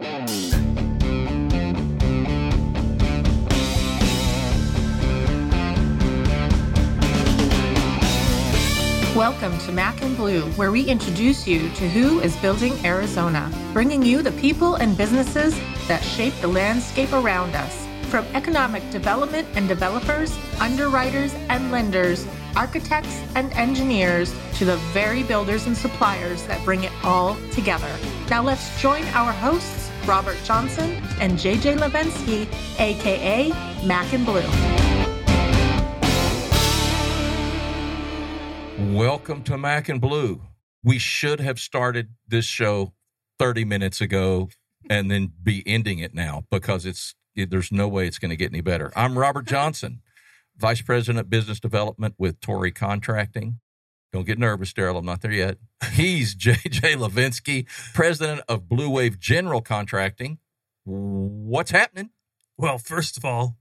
Welcome to Mac and Blue, where we introduce you to who is building Arizona, bringing you the people and businesses that shape the landscape around us. From economic development and developers, underwriters and lenders, architects and engineers, to the very builders and suppliers that bring it all together. Now let's join our hosts, Robert Johnson and JJ Levensky, aka Mac and Blue. Welcome to Mac and Blue. We should have started this show 30 minutes ago and then be ending it now because it's there's no way it's going to get any better. I'm Robert Johnson, Vice President of Business Development with Tory Contracting. Don't get nervous, Daryl. I'm not there yet. He's JJ Levinsky, President of Blue Wave General Contracting. What's happening? Well, first of all,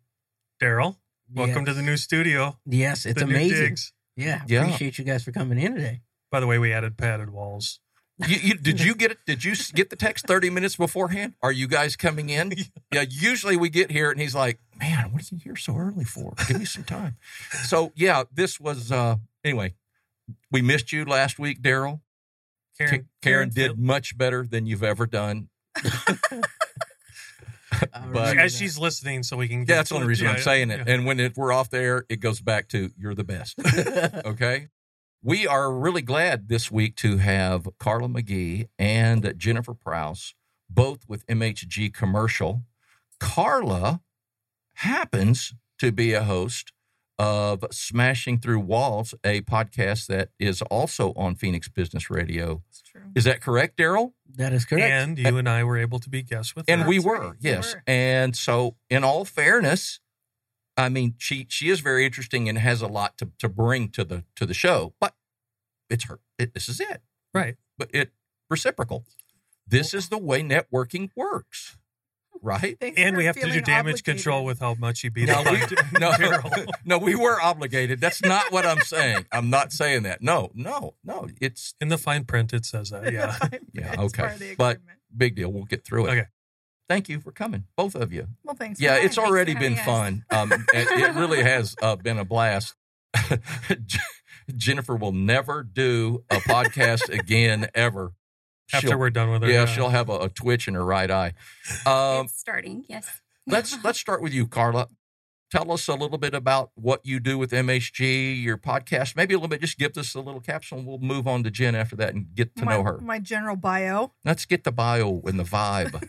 Daryl, welcome to the new studio. Yes, it's the amazing. Yeah, Yeah. appreciate you guys for coming in today. By the way, we added padded walls. You, you, did you get it? Did you get the text 30 minutes beforehand? Are you guys coming in? Yeah, usually we get here and he's like, man, what are you here so early for? Give me some time. So, yeah, this was, uh, anyway, we missed you last week, Daryl. Ka- Karen, Karen did Phil- much better than you've ever done. But- as she's listening, so we can. Get Yeah, that's the only it. reason I'm Yeah, saying it. yeah. And when it, we're off the air, it goes back to you're the best. okay. We are really glad this week to have Carla McGee and Jennifer Prouse, both with MHG Commercial. Carla happens to be a host of Smashing Through Walls, a podcast that is also on Phoenix Business Radio. It's true. Is that correct, Daryl? that is correct. And you and I were able to be guests with and her. we That's were right, we yes were. and so in all fairness i mean she she is very interesting and has a lot to, to bring to the to the show but it's her it, this is it right. but it reciprocal this is the way networking works right Thanks And we have to do damage obligated. control with how much you beat No, up we- no Daryl. no we were obligated that's not what i'm saying i'm not saying that no no no it's In the fine print, it says that. Yeah. yeah okay but big deal we'll get through it Okay. thank you for coming both of you well, thanks. Yeah, it's me. already been fun. Um, it, it really has uh, been a blast. Jennifer will never do a podcast again ever. After She'll- we're done with her. yeah, she'll have a, a twitch in her right eye. Um, it's starting, yes. let's let's start with you, Carla. Tell us a little bit about what you do with MHG, your podcast. Maybe a little bit. Just give us a little capsule, and we'll move on to Jen after that and get to my, know her. My general bio. Let's get the bio and the vibe.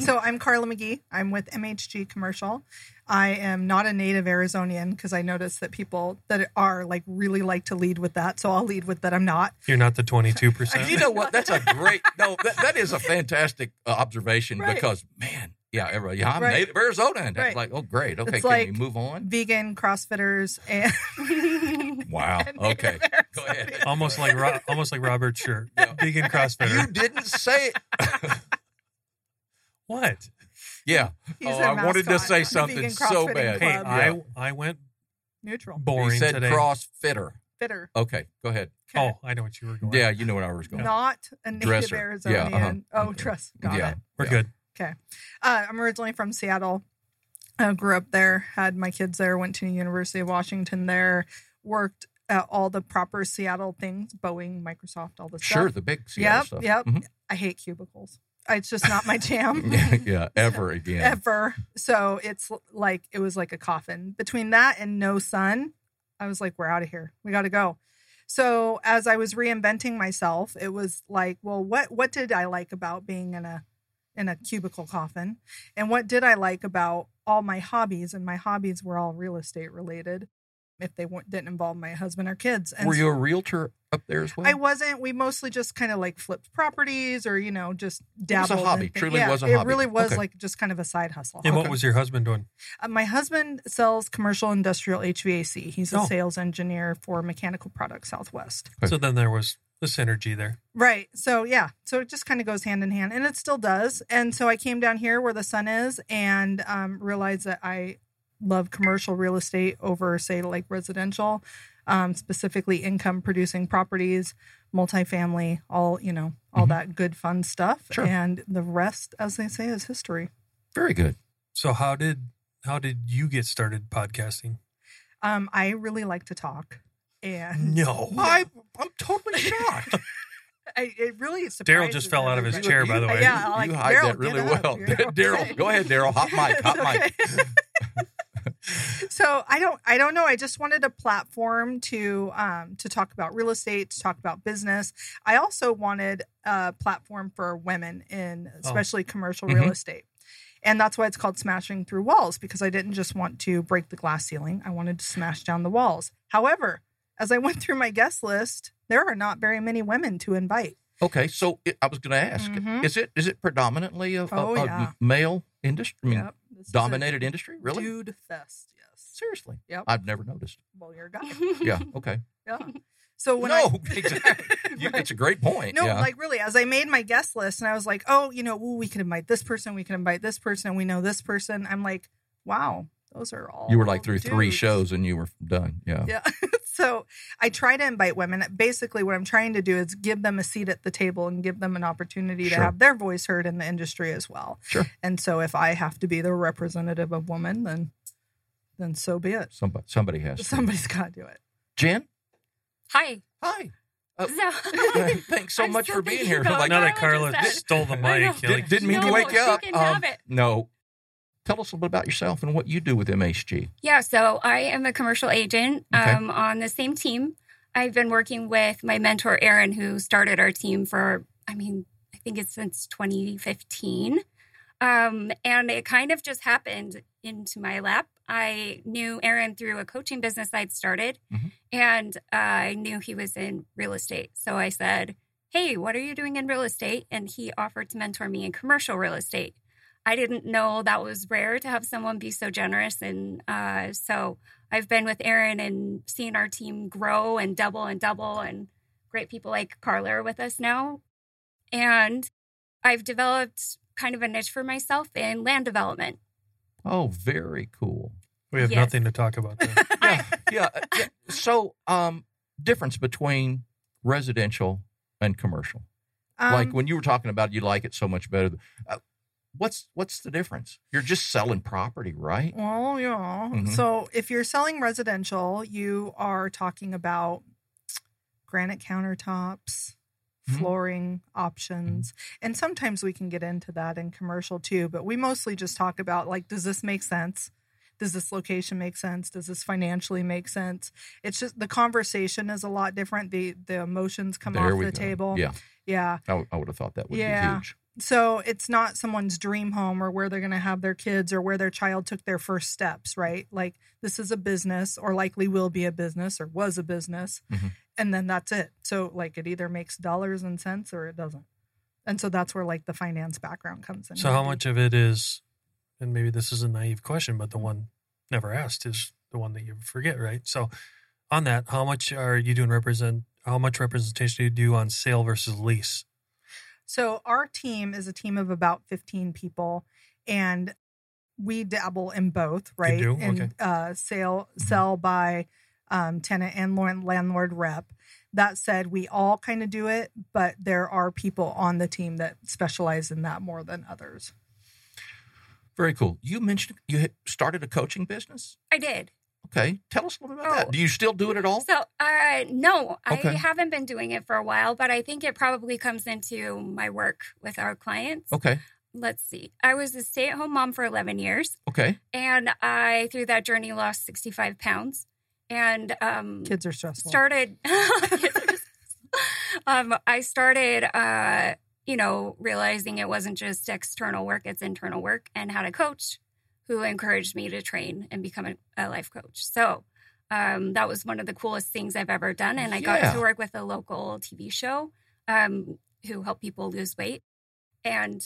so I'm Carla McGee. I'm with MHG Commercial. I am not a native Arizonian because I notice that people that are like really like to lead with that. So I'll lead with that I'm not. You're not the 22%. you know what? That's a great no. That, that is a fantastic uh, observation Right. because man, yeah, everybody, yeah, I'm Right. native Arizona, and Right. like, oh, great, okay, It's can like- we move on? Vegan CrossFitters and Wow, and okay, go ahead. Almost like Ro- almost like Robert Shirt. Yeah. Vegan CrossFitter. You didn't say it. what? Yeah. He's oh, I wanted to say something so bad. Hey, Yeah. I I went neutral boring he said today. CrossFitter. fitter. Okay, go ahead. Okay. Oh, I know what you were going. Yeah, you know what I was going. Not a native Dresser. Arizonian. Yeah, uh-huh. Oh, Okay. trust. Got yeah, it. we're yeah. good. Uh, I'm originally from Seattle. I grew up there, had my kids there, went to the University of Washington there, worked at all the proper Seattle things, Boeing, Microsoft, all the stuff. Sure, the big Seattle Yep, stuff. yep. Mhm. I hate cubicles. It's just not my jam. yeah, yeah, ever again. Ever. So it's like it was like a coffin. Between that and no sun, I was like, we're out of here. We got to go. So as I was reinventing myself, it was like, well, what what did I like about being in a in a cubicle coffin? And what did I like about all my hobbies? And my hobbies were all real estate related. If they didn't involve my husband or kids. And Were you a realtor up there as well? I wasn't. We mostly just kind of like flipped properties, or you know, just was a dabbled. in hobby. Truly yeah, was a it hobby. It really was Okay. like just kind of a side hustle. And what was your husband doing? Uh, my husband sells commercial industrial HVAC. He's a Oh. sales engineer for Mechanical Products Southwest. Okay. So then there was the synergy there. Right. So yeah. So it just kind of goes hand in hand, and it still does. And so I came down here where the sun is, and um, realized that I love commercial real estate over, say, like residential. um, specifically income producing properties, multifamily, all you know, all Mhm. that good fun stuff. Sure. And the rest, as they say, is history. Very good. So how did how did you get started podcasting? Um, I really like to talk, and No. I, I'm totally shocked. I, it really Daryl just fell out of his chair, by the way. Yeah, you, like, you hide Daryl, that really up. well. Daryl, go ahead, Daryl. Hot mic, hot mic. So I don't I don't know. I just wanted a platform to um to talk about real estate, to talk about business. I also wanted a platform for women in especially commercial real Mhm. estate. And that's why it's called smashing through walls because I didn't just want to break the glass ceiling. I wanted to smash down the walls. However, as I went through my guest list, there are not very many women to invite. Okay, so it, I was going to ask: Mhm. is it is it predominantly a, a- Oh, a yeah. male industry? I mean, Yep. This is a dominated industry? Really? Dude fest, yes. Seriously? Yep. I've never noticed. Well, you're a guy. Yeah. Okay. Yeah. So when no, I, exactly. You, it's a great point. No, yeah. like really, as I made my guest list and I was like, oh, you know, ooh, we can invite this person, we can invite this person, and we know this person. I'm like, wow, those are all. you were like through three shows and you were done. Yeah. Yeah. so I try to invite women. Basically, what I'm trying to do is give them a seat at the table and give them an opportunity to have their voice heard in the industry as well. Sure. And so if I have to be the representative of women, then then so be it. Somebody, somebody has to. Somebody's got to do it. Jen, Hi. hi. Uh, So, thanks so I'm much for being here. about Like, now that Carla Carla just stole the mic, you're like, Did, not mean to wake you up. can Um, have it. no. Tell us a little bit about yourself and what you do with MHG. yeah, so I am a commercial agent Okay. um, on the same team. I've been working with my mentor, Aaron, who started our team for, I mean, I think it's since 2015. Um, and it kind of just happened into my lap. I knew Aaron through a coaching business I'd started, Mhm. and uh, I knew he was in real estate. So I said, Hey, what are you doing in real estate? And he offered to mentor me in commercial real estate. I didn't know that was rare to have someone be so generous. And uh, so I've been with Aaron and seen our team grow and double and double, and great people like Carla are with us now. And I've developed kind of a niche for myself in land development. Oh, very cool. we have Yes. nothing to talk about. Yeah, yeah, yeah. So, um, difference between residential and commercial. like Um, when you were talking about you like it so much better. Uh, what's what's the difference? You're just selling property, right? Well, yeah. Mhm. So if you're selling residential, you are talking about granite countertops, Mhm. flooring options. And sometimes we can get into that in commercial too, but we mostly just talk about like, does this make sense? Does this location make sense? Does this financially make sense? It's just the conversation is a lot different. The the emotions come there off the go. table. Yeah, Yeah. I, w- I would have thought that would be huge. So it's not someone's dream home or where they're going to have their kids or where their child took their first steps, right? Like this is a business or likely will be a business or was a business. Mhm. And then that's it. So like it either makes dollars and cents or it doesn't. And so that's where like the finance background comes in. So how much of it is, and maybe this is a naive question, but the one never asked is the one that you forget, right? So on that, how much are you doing represent? How much representation do you do on sale versus lease? So our team is a team of about 15 people and we dabble in both, right? do? In Okay. uh sale sell by um tenant and landlord rep. That said, we all kind of do it, but there are people on the team that specialize in that more than others. Very cool. You mentioned you started a coaching business. I did. Okay, tell us a little bit about Oh. that. Do you still do it at all? So, uh, no, Okay. I haven't been doing it for a while, but I think it probably comes into my work with our clients. Okay, Let's see. I was a stay at home mom for 11 years, okay. and I, through that journey, lost 65 pounds. And um, Kids are stressful. started um i started uh you know realizing it wasn't just external work it's internal work and how to coach who encouraged me to train and become a, a life coach. So um that was one of the coolest things i've ever done and i got to work with a local tv show um who helped people lose weight. And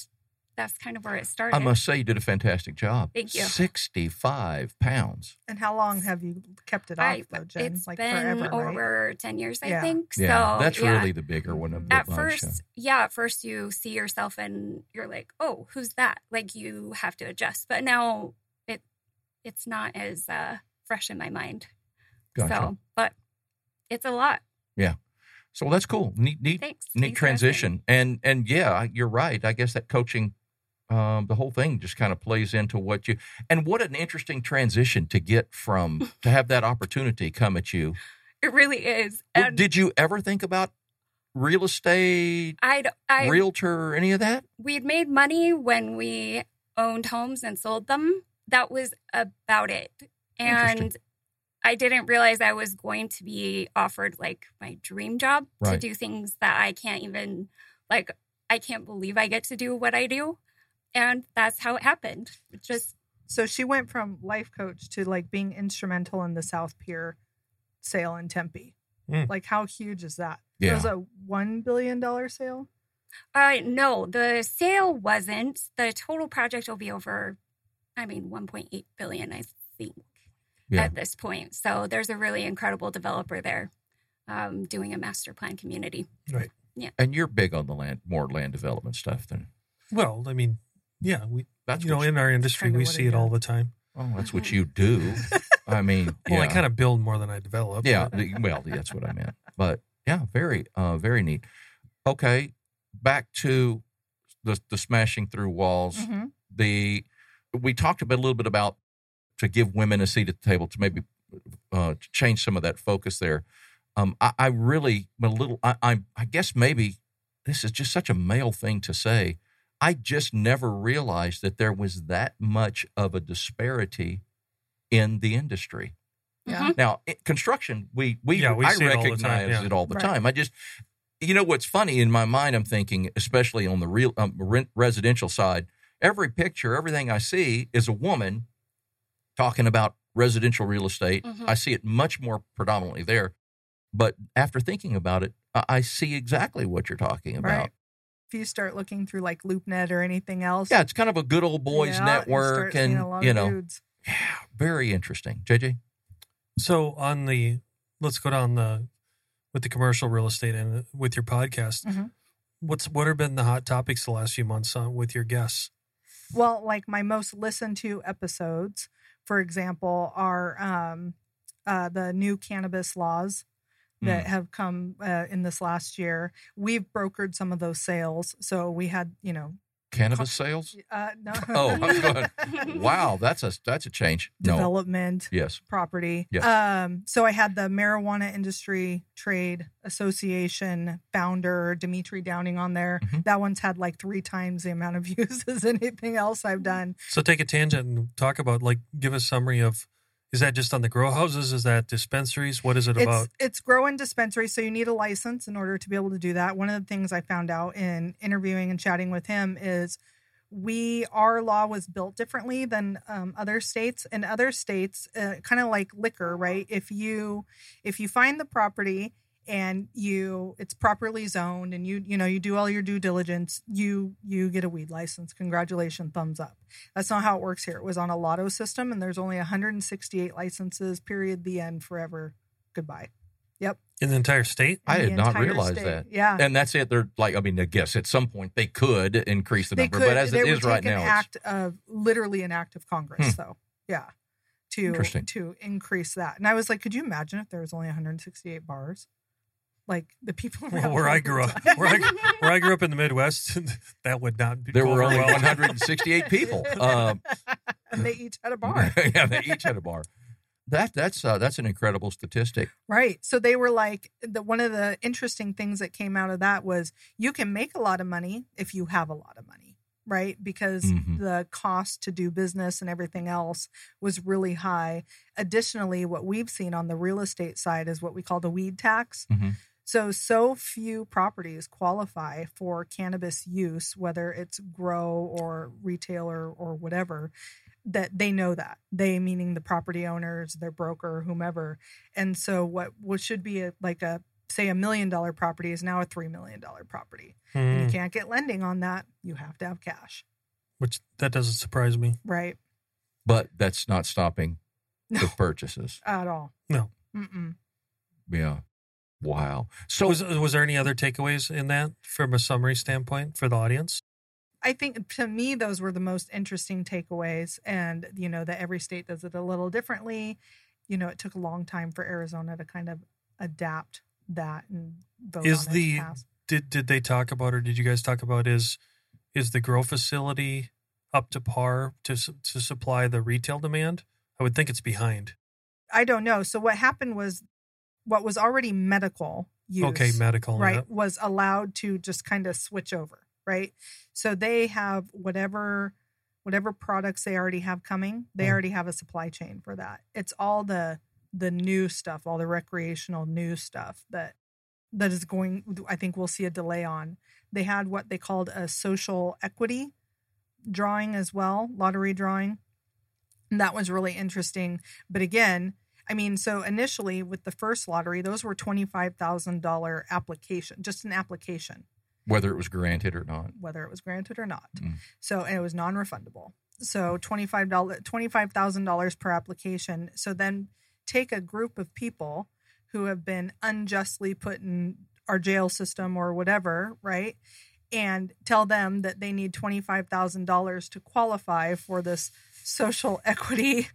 that's kind of where it started I must say you did a fantastic job. Thank you. Sixty-five pounds. and how long have you kept it off I, though, Jen? it's like been forever, right? over 10 years i Yeah. think Yeah, so that's yeah. really the bigger one of the at bunch. first yeah at first you see yourself and you're like oh who's that like you have to adjust but now it it's not as uh fresh in my mind Gotcha. so but it's a lot. Yeah. So that's cool. Neat, neat, Thanks. neat Thanks transition. And and yeah, you're right. I guess that coaching, um, the whole thing just kind of plays into what you. And what an interesting transition to get from to have that opportunity come at you. It really is. And Did you ever think about real estate, I'd, I realtor, any of that? we'd made money when we owned homes and sold them. That was about it. And I didn't realize I was going to be offered like my dream job to do things that I can't even like I can't believe I get to do what I do. And that's how it happened. It just So she went from life coach to like being instrumental in the South Pier sale in Tempe. Mm. Like how huge is that? It was a one billion dollar sale. uh no, the sale wasn't. The total project will be over I mean 1.8 billion I think. Yeah. at this point. So there's a really incredible developer there um, doing a master plan community. Right. Yeah. And you're big on the land, more land development stuff than Well, I mean, yeah, we that's you know in our industry we see it it all the time. oh, that's what you do. I mean, Well, I kind of build more than I develop. Yeah, but- the- well, that's what I meant. But yeah, very, uh, very neat. Okay, back to the the smashing through walls. Mm-hmm. The we talked a bit, a little bit about to give women a seat at the table to maybe uh, change some of that focus there. Um, I, I really am a little. I, I I guess maybe this is just such a male thing to say. I just never realized that there was that much of a disparity in the industry. Yeah. Mhm. Now, construction, we we, Yeah, we I see it all the recognize time, yeah. it all the Right. time. I just, you know, what's funny in my mind, I'm thinking, especially on the real um, rent, residential side, every picture, everything I see is a woman talking about residential real estate. Mhm. I see it much more predominantly there, but after thinking about it, I, I see exactly what you're talking about. Right. If you start looking through like LoopNet or anything else, Yeah, it's kind of a good old boys yeah, you network, and you know, dudes. yeah, very interesting. JJ, So on the let's go down the with the commercial real estate and with your podcast. Mhm. What's what have been the hot topics the last few months on, with your guests? Well, like my most listened to episodes, for example, are um, uh, the new cannabis laws that have come uh, in this last year. We've brokered some of those sales, so we had, you know, cannabis sales. uh, no, Oh, wow, that's a that's a change. No, development yes, property. Yes. Um, so I had the Marijuana Industry Trade Association founder Demitri Downing on there. Mhm. That one's had like three times the amount of views as anything else I've done. So take a tangent and talk about like give a summary of is that just on the grow houses? Is that dispensaries? What is it It's about? it's grow and dispensary, so you need a license in order to be able to do that. One of the things I found out in interviewing and chatting with him is we our law was built differently than um, other states. In other states, uh, kind of like liquor, right? If you if you find the property and you it's properly zoned and you you know you do all your due diligence, you you get a weed license. Congratulations, thumbs up. That's not how it works here. It was on a lotto system, and there's only 168 licenses. Period. The end. Forever. Goodbye. Yep. In the entire state? I in had the not entire realized state. that. Yeah. and that's it. They're like, I mean, I guess at some point they could increase the they number, could. but as they it would is right an now, it's, act of literally an act of Congress, Hmm. though. Yeah. To Interesting. to increase that, and I was like, could you imagine if there was only 168 bars? Like the people Well, where I grew up, where I, where I grew up in the Midwest, that would not be. there were only well. 168 people. Um, and they each had a bar. yeah, they each had a bar. That that's uh, that's an incredible statistic. Right. So they were like the one of the interesting things that came out of that was you can make a lot of money if you have a lot of money, right? Because Mhm. the cost to do business and everything else was really high. Additionally, what we've seen on the real estate side is what we call the weed tax. Mhm. So so few properties qualify for cannabis use, whether it's grow or retailer or whatever that they know that they meaning the property owners their broker whomever and so what what should be a, like a say a million dollar property is now a three million dollar property Hmm, you can't get lending on that you have to have cash which that doesn't surprise me. right But that's not stopping no the purchases. at all No. Mm-mm. Yeah. Wow. So was was there any other takeaways in that from a summary standpoint for the audience? I think to me those were the most interesting takeaways, and you know that every state does it a little differently. You know, it took a long time for Arizona to kind of adapt that and vote Is on the- pass. Did did they talk about or did you guys talk about is is the grow facility up to par to to supply the retail demand? I would think it's behind. I don't know. So what happened was what was already medical use. Okay, medical. right yeah. was allowed to just kind of switch over right so they have whatever whatever products they already have coming they Mm. already have a supply chain for that it's all the the new stuff all the recreational new stuff that that is going i think we'll see a delay on they had what they called a social equity drawing as well lottery drawing and that was really interesting but again I mean, so initially with the first lottery, those were twenty five thousand dollar application, just an application, Whether it was granted or not. whether it was granted or not. Mm. So and it was non refundable. So twenty five dollar twenty five thousand dollars per application. So then take a group of people who have been unjustly put in our jail system or whatever, right? And tell them that they need twenty five thousand dollars to qualify for this social equity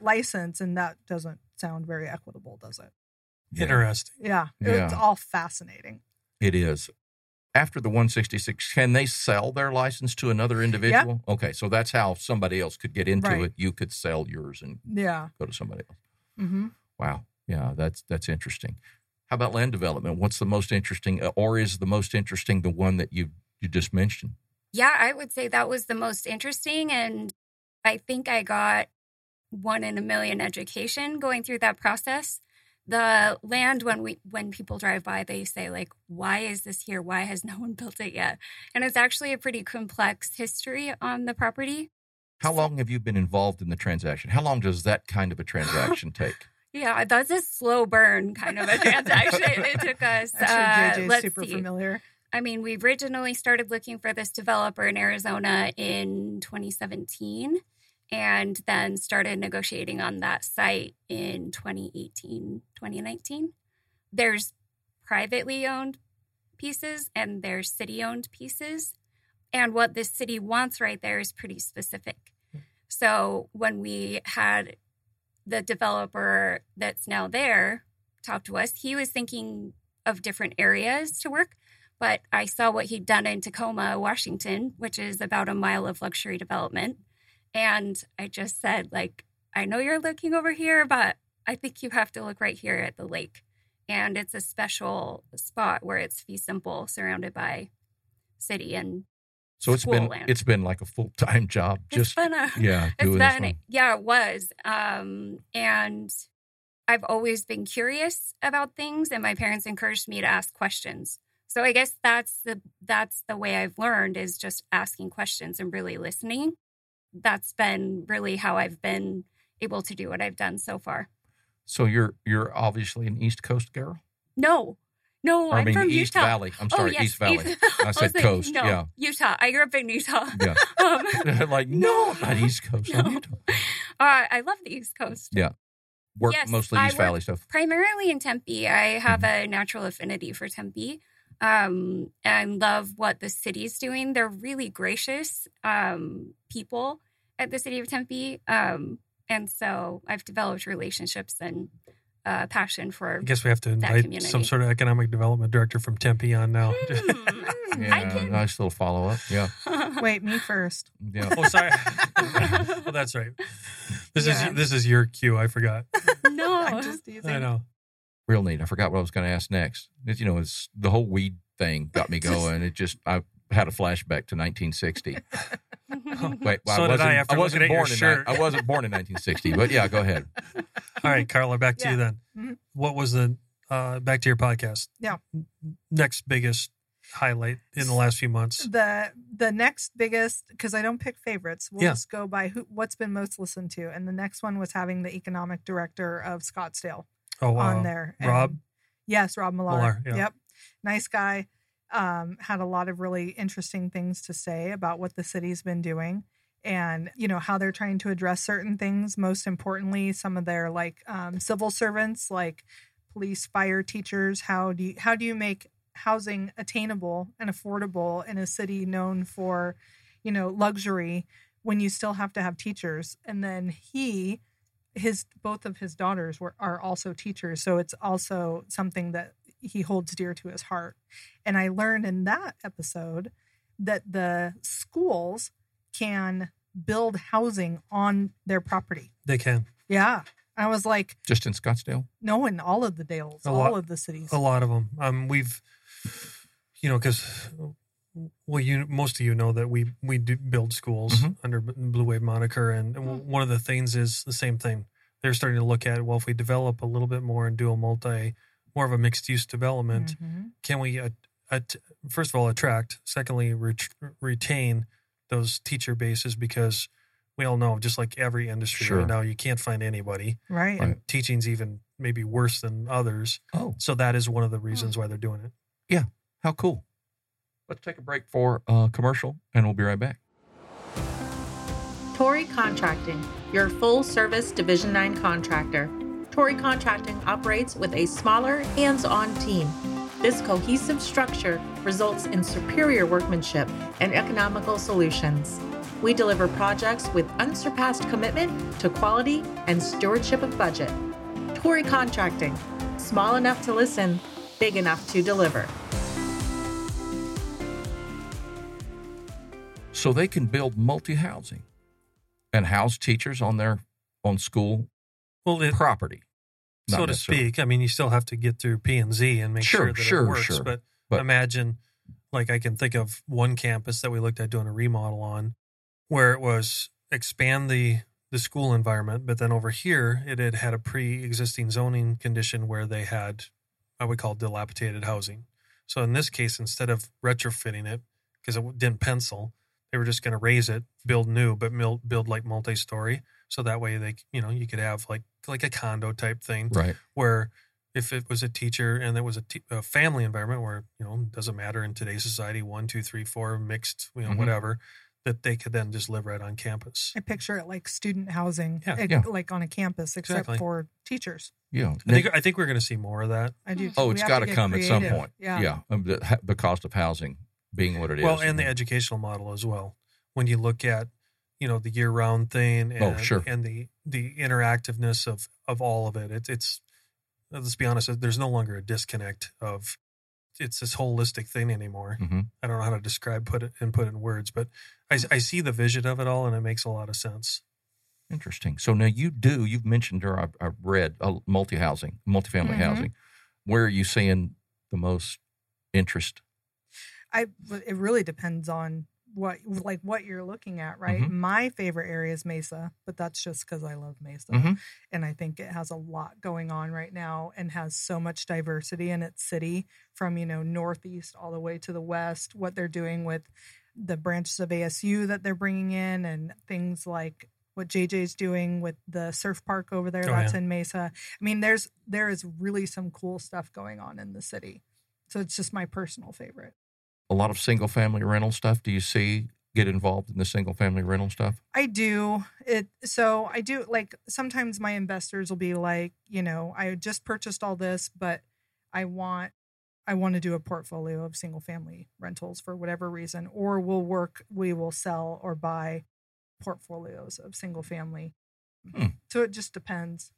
license, and that doesn't sound very equitable, does it? Yeah. Interesting. Yeah, Yeah. it's all fascinating. It is. After the 166, can they sell their license to another individual? Okay, so that's how somebody else could get into Right. it. You could sell yours and Yeah. go to somebody else. hmm Wow. Yeah, that's that's interesting. How about land development? What's the most interesting, uh, or is the most interesting the one that you you just mentioned? Yeah, I would say that was the most interesting. And I think I got one in a million education going through that process. The land when we when people drive by, they say like, "Why is this here? Why has no one built it yet?" And it's actually a pretty complex history on the property. How long have you been involved in the transaction? How long does that kind of a transaction take? Yeah, that's a slow burn kind of a transaction. it took us. I'm sure uh, let's super see. familiar. I mean, we originally started looking for this developer in Arizona in 2017 and then started negotiating on that site in 2018, 2019. There's privately owned pieces and there's city owned pieces. And what the city wants right there is pretty specific. Hmm. So when we had the developer that's now there talk to us, he was thinking of different areas to work but I saw what he'd done in Tacoma, Washington, which is about a mile of luxury development. And I just said, like, I know you're looking over here, but I think you have to look right here at the lake. And it's a special spot where it's fee simple, surrounded by city and So it's been land. it's been like a full time job. Just been a yeah, it's doing this been one. yeah it was um and i've always been curious about things and my parents encouraged me to ask questions so i guess that's the that's the way i've learned is just asking questions and really listening that's been really how i've been able to do what i've done so far So you're you're obviously an East Coast girl. no no I i'm mean from East utah Valley. I'm oh sorry, yes East Valley. East- I said like, coast, no, yeah. utah i grew up in utah Yeah. um, like no, not East Coast. No. Utah. uh, i love the east coast Yeah, Work Yes, mostly I East work- Valley stuff. primarily in Tempe. I have Mm-hmm. a natural affinity for Tempe um, and love what the city's doing. They're really gracious um, people at the city of Tempe. Um, and so I've developed relationships and uh, passion for. I guess we have to invite some sort of economic development director from Tempe on now. Hmm, Yeah, I can- nice little follow up. Yeah, Wait, me first. yeah. oh, sorry. well, that's right. This Yeah. is this is your cue. I forgot. no. I'm just teasing. I know. Real neat. I forgot what I was going to ask next. It, you know, it's the whole weed thing got me going. It just I had a flashback to 1960. Wait, well, So I did I wasn't, wasn't looking at your born in shirt. I wasn't born in 1960, but yeah, go ahead. All right, Carla, back to you Yeah. then. Mhm. What was the uh, back to your podcast? Yeah. Next biggest highlight in the last few months. The the next biggest because I don't pick favorites. We'll Yeah. just go by who what's been most listened to, and the next one was having the economic director of Scottsdale Oh wow. on there. And- Rob? yes, Rob Millar. Millar, yeah. Yep, nice guy. Um, had a lot of really interesting things to say about what the city's been doing and you know how they're trying to address certain things most importantly some of their like um, civil servants like police fire teachers how do you how do you make housing attainable and affordable in a city known for you know luxury when you still have to have teachers and then he his both of his daughters were are also teachers, so it's also something that he holds dear to his heart. And I learned in that episode that the schools can build housing on their property. They can. Yeah. I was like, Just in Scottsdale? no, in all of the Dales, all of the cities. A lot of them. Um, we've, you know, because well, you most of you know that we we do build schools Mhm. under Blue Wave moniker, and and Mm. one of the things is the same thing. They're starting to look at well, if we develop a little bit more and do a multi, more of a mixed use development, Mhm. can we, at, at, first of all, attract, secondly, ret- retain those teacher bases because we all know, just like every industry Sure. right now, you can't find anybody, Right. and teaching's even maybe worse than others. Oh, So that is one of the reasons why they're doing it. Yeah, how cool. Let's take a break for a commercial and we'll be right back. Tory Contracting, your full service Division 9 contractor. Tory Contracting operates with a smaller, hands on team. This cohesive structure results in superior workmanship and economical solutions. We deliver projects with unsurpassed commitment to quality and stewardship of budget. Tory Contracting, small enough to listen, big enough to deliver. So they can build multi housing and house teachers on their on school Well, it, property. so to speak, I mean, you still have to get through P and Z and make Sure, sure, that sure, it works. sure. But, But- imagine, like, I can think of one campus that we looked at doing a remodel on, where it was expand the the school environment, but then over here it had had a pre-existing zoning condition where they had, I would call dilapidated housing. So in this case, instead of retrofitting it because it didn't pencil, they were just going to raze it, build new, but build build like multi-story. So that way they, you know, you could have like like a condo type thing Right. where if it was a teacher and it was a, family environment where you know it doesn't matter in today's society one two three four mixed you know Mhm. whatever that they could then just live right on campus I picture it like student housing, Yeah. eh, Yeah. like on a campus, except Exactly. for teachers. Yeah. i think i think we're going to see more of that I do. oh, we it's have got to get come at some point. Yeah. Yeah. Um, the, the cost of housing being what it is. well and the educational model as well when you look at you know the year round thing and, Oh, sure. and the the interactiveness of of all of it it's it's let's be honest there's no longer a disconnect of it's this holistic thing anymore Mhm. i don't know how to describe put it and put it in words but I, I see the vision of it all and it makes a lot of sense Interesting. So now you do, you've mentioned, or I've, I've read, uh, multi housing, multifamily Mhm. housing. Where are you seeing the most interest? I it really depends on what like what you're looking at, right? Mhm. My favorite area is Mesa, but that's just because I love Mesa, Mhm. and I think it has a lot going on right now and has so much diversity in its city, from you know northeast all the way to the west. What they're doing with the branches of ASU that they're bringing in, and things like what JJ's doing with the surf park over there Oh, that's yeah. in Mesa. I mean, there's there is really some cool stuff going on in the city. So it's just my personal favorite. A lot of single family rental stuff. Do you see get involved in the single family rental stuff? I do it. So I do like sometimes my investors will be like, you know, I just purchased all this, but I want, I want to do a portfolio of single family rentals for whatever reason, or we'll work, we will sell or buy portfolios of single family. Hmm. So it just depends.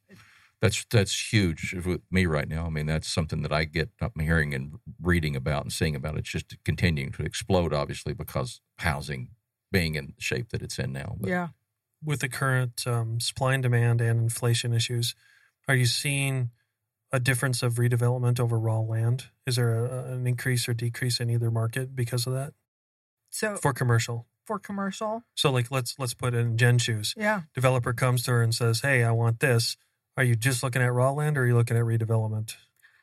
That's that's huge with me right now. I mean, that's something that I get I'm hearing and reading about and seeing about. It's just continuing to explode, obviously, because housing being in the shape that it's in now. But yeah. with the current um, supply and demand and inflation issues, are you seeing a difference of redevelopment over raw land? Is there a, an increase or decrease in either market because of that So for, commercial, for commercial? commercial, So, like, let's let's put it in Jen shoes. yeah. Developer comes to her and says, "Hey, I want this." Are you just looking at raw land, or are you looking at redevelopment?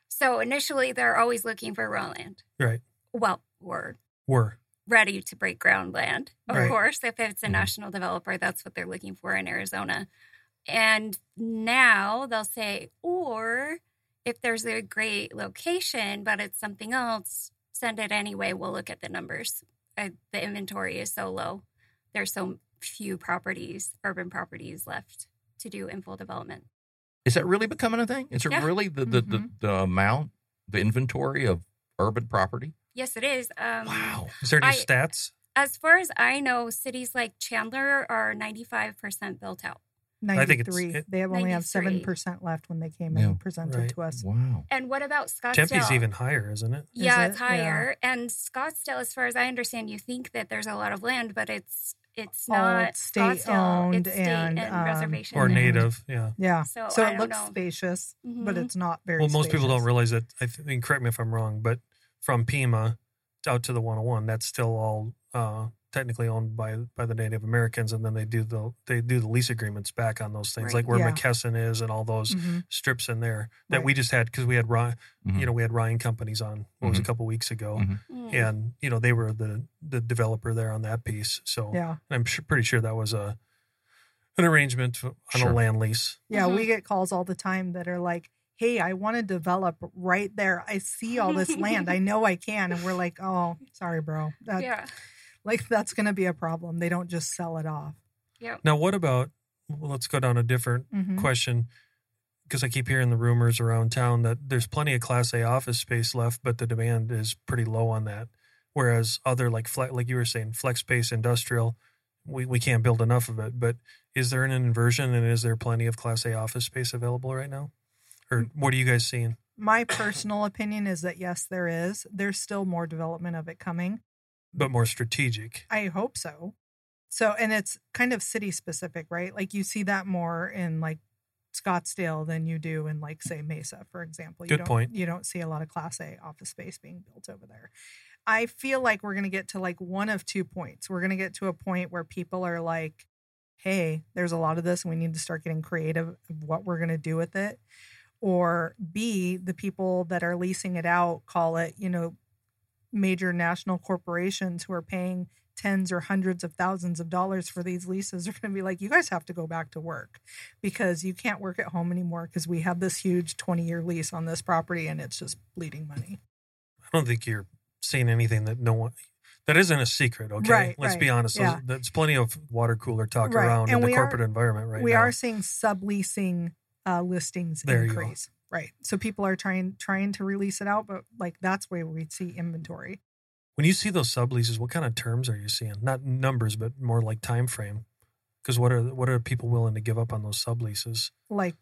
So initially, they're always looking for raw land. Right. Well, we're Were ready to break ground land. Of Right. course, if it's a Mhm. national developer, that's what they're looking for in Arizona. And now they'll say, or if there's a great location, but it's something else, send it anyway. We'll look at the numbers. Uh, the inventory is so low. There's so few properties, urban properties left to do infill development. Is that really becoming a thing? Is it Yeah. really the the, the Mhm. the amount, the inventory of urban property? Yes, it is. Um, Wow. is there any I- stats? As far as I know, cities like Chandler are 95% built out. I think it's- Ninety-three. it- they have only have seven percent left when they came Yeah. and presented Right. to us. Wow. And what about Scottsdale? Tempe's even higher, isn't it? Yeah, it? it's higher. And Scottsdale, as far as I understand, you think that there's a lot of land, but it's it's not state Scottsdale. owned it's state and, and, um, reservation. Or native, yeah. Yeah. So, So, it looks know. spacious, but Mhm. it's not very. Well, most people don't realize that. I think, correct me if I'm wrong, but from Pima out to the 101, that's still all uh, technically owned by by the Native Americans, and then they do the they do the lease agreements back on those things, Right. like where Yeah. McKesson is and all those Mhm. strips in there that Right. we just had because we had Ryan, Mhm. you know, we had Ryan companies on what was a Mhm. couple weeks ago, Mhm. Mm. and you know they were the the developer there on that piece. So Yeah. I'm sure, pretty sure that was a an arrangement on Sure. a land lease. Yeah. We get calls all the time that are like, hey, I want to develop right there. I see all this land. I know I can. And we're like, oh, sorry, bro. That, yeah. Like, that's going to be a problem. They don't just sell it off. Yeah. Now, what about? Well, let's go down a different Mhm. question because I keep hearing the rumors around town that there's plenty of Class A office space left, but the demand is pretty low on that. Whereas other like flex, like you were saying, flex space industrial, we, we can't build enough of it. But is there an inversion and is there plenty of Class A office space available right now? Or what are you guys seeing? My personal opinion is that yes, there is. There's still more development of it coming. But more strategic. I hope so. So, and it's kind of city specific, right? Like you see that more in like Scottsdale than you do in like say Mesa, for example. You Good don't, point. You don't see a lot of Class A office space being built over there. I feel like we're going to get to like one of two points. We're going to get to a point where people are like, "Hey, there's a lot of this, and we need to start getting creative of what we're going to do with it." Or B, the people that are leasing it out call it, you know, major national corporations who are paying tens or hundreds of thousands of dollars for these leases are going to be like, you guys have to go back to work because you can't work at home anymore because we have this huge 20 year lease on this property and it's just bleeding money. I don't think you're seeing anything that no one. That isn't a secret, okay? Right, Let's right, be honest. yeah. There's, there's plenty of water cooler talk Right, around and in the we are- corporate environment right we now. are seeing subleasing uh, listings There increase. Right. So people are trying trying to release it out, but like that's where we see inventory. When you see those subleases, what kind of terms are you seeing? Not numbers, but more like time frame. Because what are what are people willing to give up on those subleases? Like,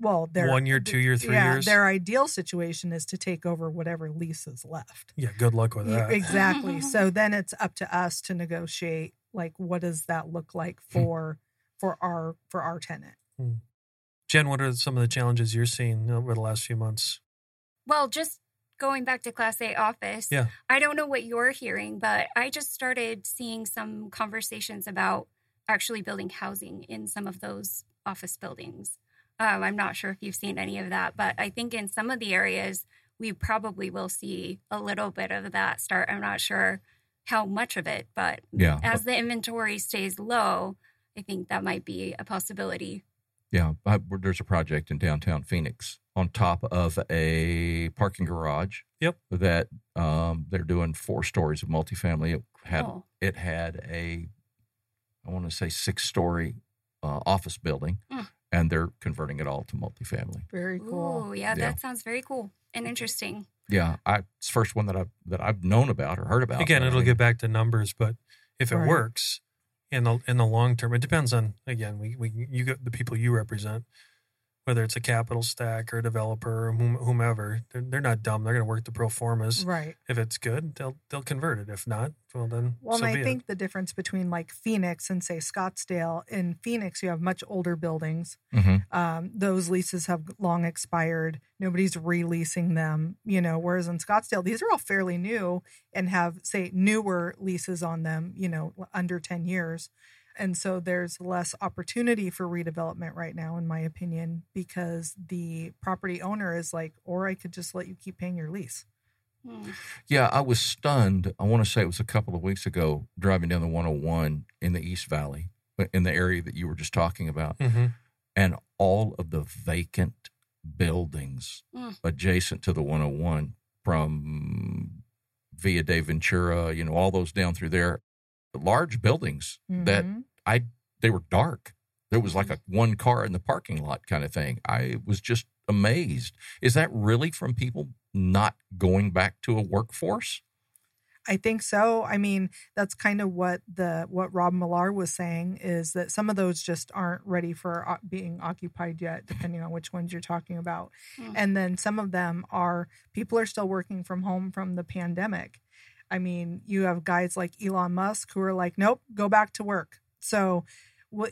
well, their One year, two year, three yeah, years? Their ideal situation is to take over whatever lease is left. Yeah, good luck with that. exactly. so then it's up to us to negotiate like what does that look like Hmm. for for our for our tenant. Jen, what are some of the challenges you're seeing over the last few months? Well, just going back to Class A office, Yeah. I don't know what you're hearing, but I just started seeing some conversations about actually building housing in some of those office buildings. Um, I'm not sure if you've seen any of that, but I think in some of the areas, we probably will see a little bit of that start. I'm not sure how much of it, but Yeah. as the inventory stays low, I think that might be a possibility. Yeah, I, there's a project in downtown Phoenix on top of a parking garage. Yep. That um, they're doing four stories of multifamily. It had Oh. it had a, I want to say six story uh, office building, Mm. and they're converting it all to multifamily. Very cool. Ooh, yeah, Yeah. that sounds very cool and interesting. Yeah, I, it's the first one that I've that I've known about or heard about. Again, it'll mean, get back to numbers, but if it Right. works in the in the long term, it depends on again, we, we you got the people you represent, whether it's a capital stack or a developer or whomever. They're, they're not dumb. They're going to work the pro formas. Right. If it's good, they'll they'll convert it. If not, well then Well, so and be I it. think the difference between like Phoenix and say Scottsdale, in Phoenix you have much older buildings. Mhm. Um, those leases have long expired. Nobody's releasing them, you know. Whereas in Scottsdale, these are all fairly new and have say newer leases on them, you know, under ten years. And so there's less opportunity for redevelopment right now, in my opinion, because the property owner is like, or I could just let you keep paying your lease. Hmm. Yeah, I was stunned. I want to say it was a couple of weeks ago driving down the 101 in the East Valley, in the area that you were just talking about, Mhm. and all of the vacant buildings Mm. adjacent to the 101 from Via de Ventura, you know, all those down through there, large buildings that Mhm. I they were dark. There was like a one car in the parking lot kind of thing. I was just amazed. Is that really from people not going back to a workforce? I think so. I mean, that's kind of what the what Rob Millar was saying is that some of those just aren't ready for being occupied yet, depending on which ones you're talking about. Hmm. And then some of them are people are still working from home from the pandemic. I mean, you have guys like Elon Musk who are like, nope, go back to work. So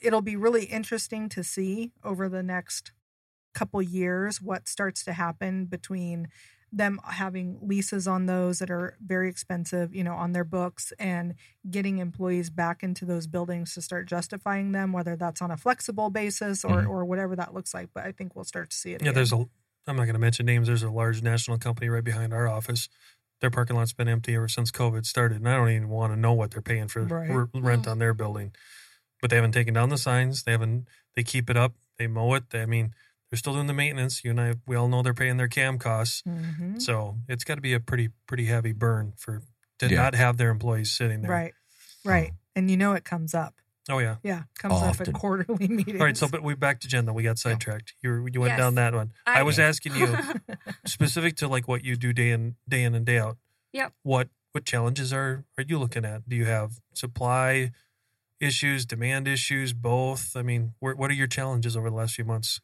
it'll be really interesting to see over the next couple years what starts to happen between them having leases on those that are very expensive, you know, on their books and getting employees back into those buildings to start justifying them, whether that's on a flexible basis or, Mhm. or whatever that looks like. But I think we'll start to see it. Yeah, again. there's a. I'm not going to mention names. There's a large national company right behind our office. Their parking lot's been empty ever since COVID started, and I don't even want to know what they're paying for Right. r- rent Mm. on their building. But they haven't taken down the signs. They haven't. They keep it up. They mow it. They, I mean, they're still doing the maintenance. You and I, we all know they're paying their cam costs. Mhm. So it's got to be a pretty pretty heavy burn for to Yeah. not have their employees sitting there. right, right. And you know it comes up. Oh yeah. Yeah, comes up Often. at quarterly meetings. All right. So, but we back to Jen though. We got sidetracked. You were- you went Yes. down that one. I, I was asking you specific to like what you do day in day in and day out. Yep. What what challenges are are you looking at? Do you have supply issues, demand issues, both? I mean, where, what are your challenges over the last few months?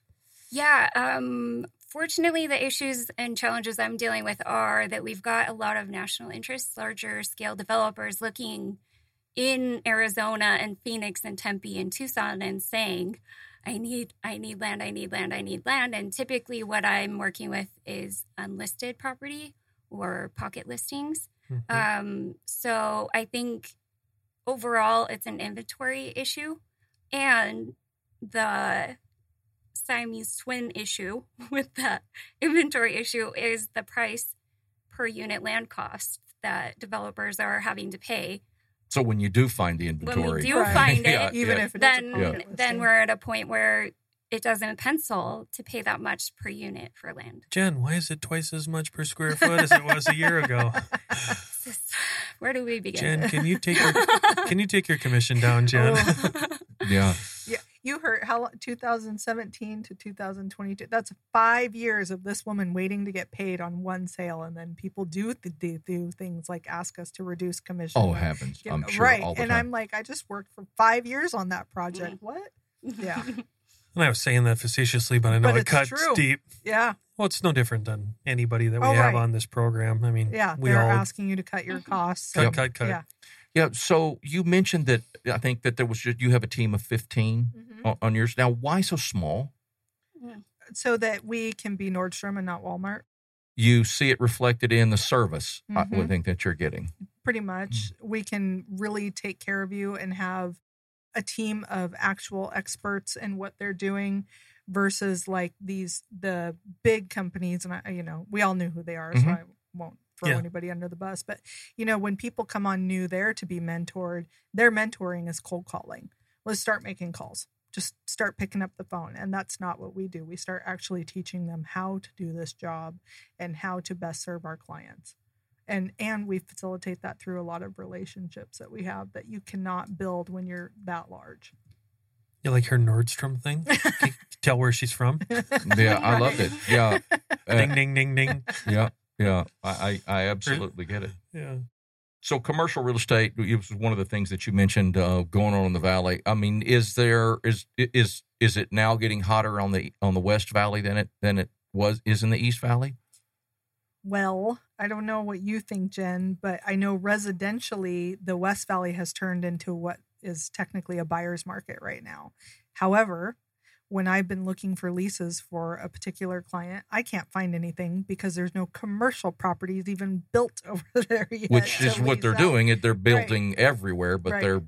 Yeah. Um, fortunately, the issues and challenges I'm dealing with are that we've got a lot of national interests, larger scale developers looking in Arizona and Phoenix and Tempe and Tucson and saying, I need, I need land, I need land, I need land. And typically, what I'm working with is unlisted property or pocket listings. Mhm. Um, so I think overall it's an inventory issue and the Siamese twin issue with the inventory issue is the price per unit land cost that developers are having to pay. So when you do find the inventory, When inventory, we do Right. find it, Yeah, even yeah. if it is then pocket then we're at a point where it doesn't pencil to pay that much per unit for land. Jen, why is it twice as much per square foot as it was a year ago? Just- Where do we begin? Jen, can you take your can you take your commission down, Jen? Oh. yeah, Yeah, you heard how 2017 to 2022. That's five years of this woman waiting to get paid on one sale, and then people do th- do, do things like ask us to reduce commission. oh or heavens, get- I'm sure right, all the and time. I'm like, I just worked for five years on that project. What? Yeah. And I was saying that facetiously, but I know But it cuts true. deep. Yeah, Well, it's no different than anybody that we Oh, have right. on this program. I mean, yeah. we They're all asking you to cut your costs. cut, and- cut, cut. Yeah. yeah. So you mentioned that I think that there was just, you have a team of 15 Mhm. On, on yours now. Why so small? So that we can be Nordstrom and not Walmart. You see it reflected in the service. I would Mhm. think that you're getting. pretty much Mm. we can really take care of you and have a team of actual experts in what they're doing versus like these the big companies and I, you know we all knew who they are so Mhm. I won't throw Yeah. anybody under the bus but you know when people come on new there to be mentored their mentoring is cold calling let's start making calls just start picking up the phone and that's not what we do we start actually teaching them how to do this job and how to best serve our clients and and we facilitate that through a lot of relationships that we have that you cannot build when you're that large You like her Nordstrom thing? Can you tell where she's from? Yeah, I love it. Yeah, uh, ding, ding, ding, ding. yeah, yeah. I, I, I absolutely get it. Yeah. So commercial real estate it was one of the things that you mentioned uh, going on in the valley. I mean, is there is is is it now getting hotter on the on the West Valley than it than it was is in the East Valley? well i don't know what you think jen but i know residentially the west valley has turned into what is technically a buyer's market right now however when i've been looking for leases for a particular client i can't find anything because there's no commercial properties even built over there yet Which is what they're out. doing. It they're building everywhere, but Right. they're